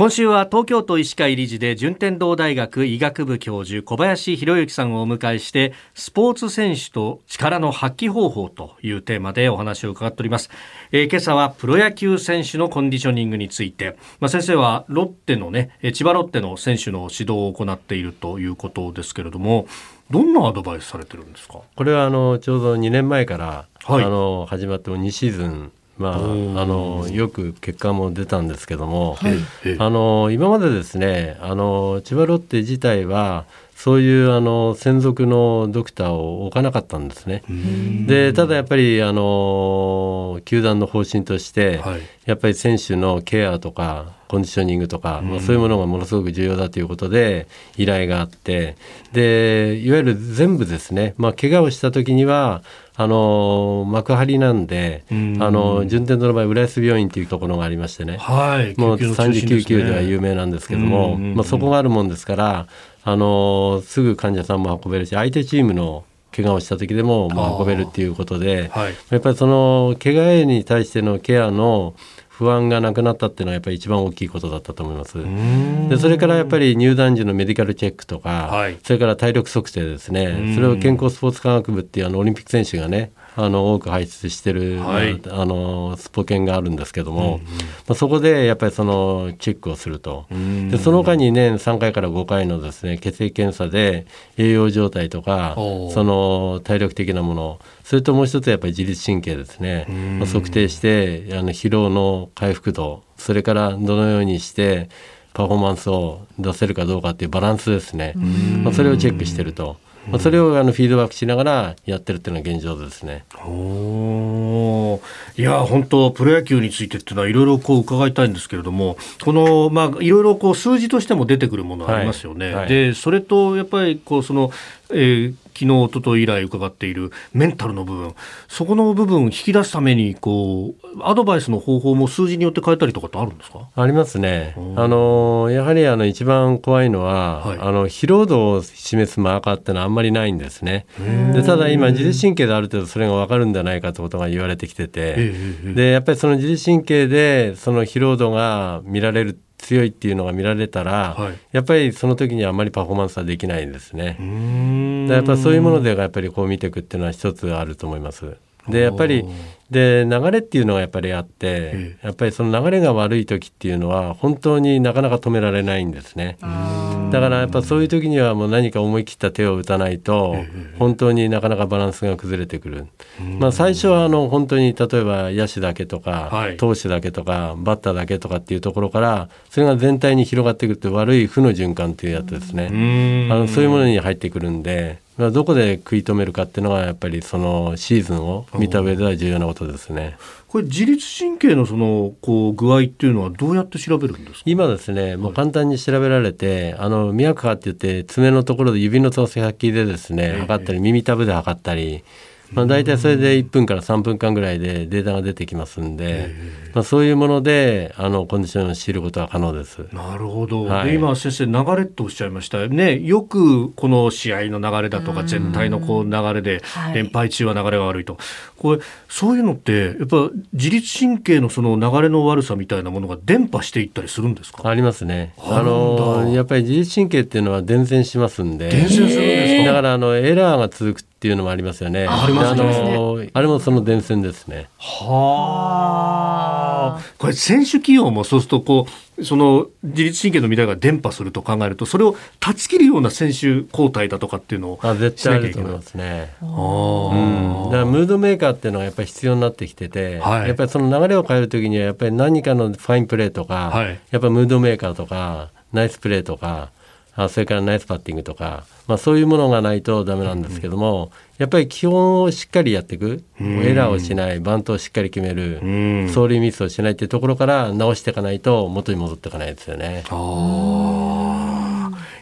今週は東京都医師会理事で順天堂大学医学部教授小林博之さんをお迎えしてスポーツ選手と力の発揮方法というテーマでお話を伺っております、えー、今朝はプロ野球選手のコンディショニングについて、まあ、先生はロッテのね千葉ロッテの選手の指導を行っているということですけれどもどんなアドバイスされてるんですか？これはあのちょうど2年前から、はい、あの始まっても2シーズンまあ、あのよく結果も出たんですけども、はい、あの今までですねあの千葉ロッテ自体はそういうあの専属のドクターを置かなかったんですね。でただやっぱりあの球団の方針として、はい、やっぱり選手のケアとかコンディショニングとか、まあ、そういうものがものすごく重要だということで依頼があって。でいわゆる全部ですね、まあ、怪我をした時にはあの幕張なんで、あの順天堂の場合浦安病院っていうところがありましてね、はい、もう3次救急では有名なんですけども、まあ、そこがあるもんですからあのすぐ患者さんも運べるし相手チームの怪我をした時でもまあ運べるっていうことで、はい、やっぱりその怪我に対してのケアの不安がなくなったっていうのはやっぱり一番大きいことだったと思います。でそれからやっぱり入団時のメディカルチェックとか、はい、それから体力測定ですね。それを健康スポーツ科学部っていうあのオリンピック選手がねあの多く輩出してる、はい、あのスポケンがあるんですけども、うんうん、まあ、そこでやっぱりそのチェックをすると、でその他に年3回から5回のですね血液検査で栄養状態とかその体力的なものそれともう一つやっぱり自律神経ですね、まあ、測定してあの疲労の回復度それからどのようにしてパフォーマンスを出せるかどうかっていうバランスですね、まあ、それをチェックしてると。まあ、それをあのフィードバックしながらやってるっていうのが現状ですね。おいや本当プロ野球についてっていうのはいろいろこう伺いたいんですけれどもこのまあいろいろこう数字としても出てくるものありますよね。はいはい、でそれとやっぱりこうその、えー、昨日、おととい以来伺っているメンタルの部分、そこの部分引き出すために、こう、アドバイスの方法も数字によって変えたりとかってあるんですか？ありますね。あの、やはりあの一番怖いのは、はい、あの、疲労度を示すマーカーってのはあんまりないんですね。で、ただ今、自律神経である程度それがわかるんじゃないかということが言われてきてて、で、やっぱりその自律神経でその疲労度が見られる強いっていうのが見られたら、はい、やっぱりその時にあまりパフォーマンスはできないですね。やっぱそういうものでやっぱりこう見ていくっていうのは一つあると思います。でやっぱりで流れっていうのがやっぱりあって、やっぱりその流れが悪い時っていうのは本当になかなか止められないんですね。だからやっぱそういう時にはもう何か思い切った手を打たないと本当になかなかバランスが崩れてくる。まあ最初はあの本当に例えば野手だけとか、投手だけとかバッターだけとかっていうところからそれが全体に広がってくるって悪い負の循環っていうやつですね。あのそういうものに入ってくるんで。どこで食い止めるかっていうのがやっぱりそのシーズンを見た上では重要なことですね。これ自律神経のそのこう具合っていうのはどうやって調べるんですか？今ですねもう簡単に調べられて、あの脈波って言って爪のところで指の調整先でですね測ったり耳たぶで測ったり。まあ、大体それで1分から3分間ぐらいでデータが出てきますんで、まあ、そういうものであのコンディションを知ることは可能です。なるほど、はい、今先生流れとおっしゃいました。ねよくこの試合の流れだとか全体のこう流れで連敗中は流れが悪いと、これそういうのってやっぱ自律神経のその流れの悪さみたいなものが伝播していったりするんですか？ありますね。あのやっぱり自律神経っていうのは伝染しますんで。伝染するんですか？だからあのエラーが続くっていうのもありますよね。ありますね。あれもその伝染ですね。はあ。これ選手起用もそうするとこうその自律神経の乱れが伝播すると考えるとそれを断ち切るような選手交代だとかっていうのをあ絶対あると思いますね。あうん、だからムードメーカーっていうのがやっぱり必要になってきてて、はい、やっぱりその流れを変えるときにはやっぱり何かのファインプレーとか、はい、やっぱりムードメーカーとかナイスプレーとか。あそれからナイスパッティングとか、まあ、そういうものがないとダメなんですけども、うん、やっぱり基本をしっかりやっていく、うん、エラーをしないバントをしっかり決める、うん、走塁ミスをしないっていうところから直していかないと元に戻っていかないですよね。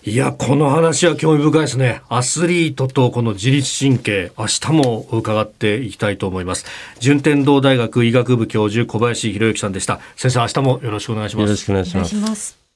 いや、この話は興味深いですね。アスリートとこの自律神経、明日も伺っていきたいと思います。順天堂大学医学部教授、小林博之さんでした。先生、明日もよろしくお願いします。よろしくお願いします。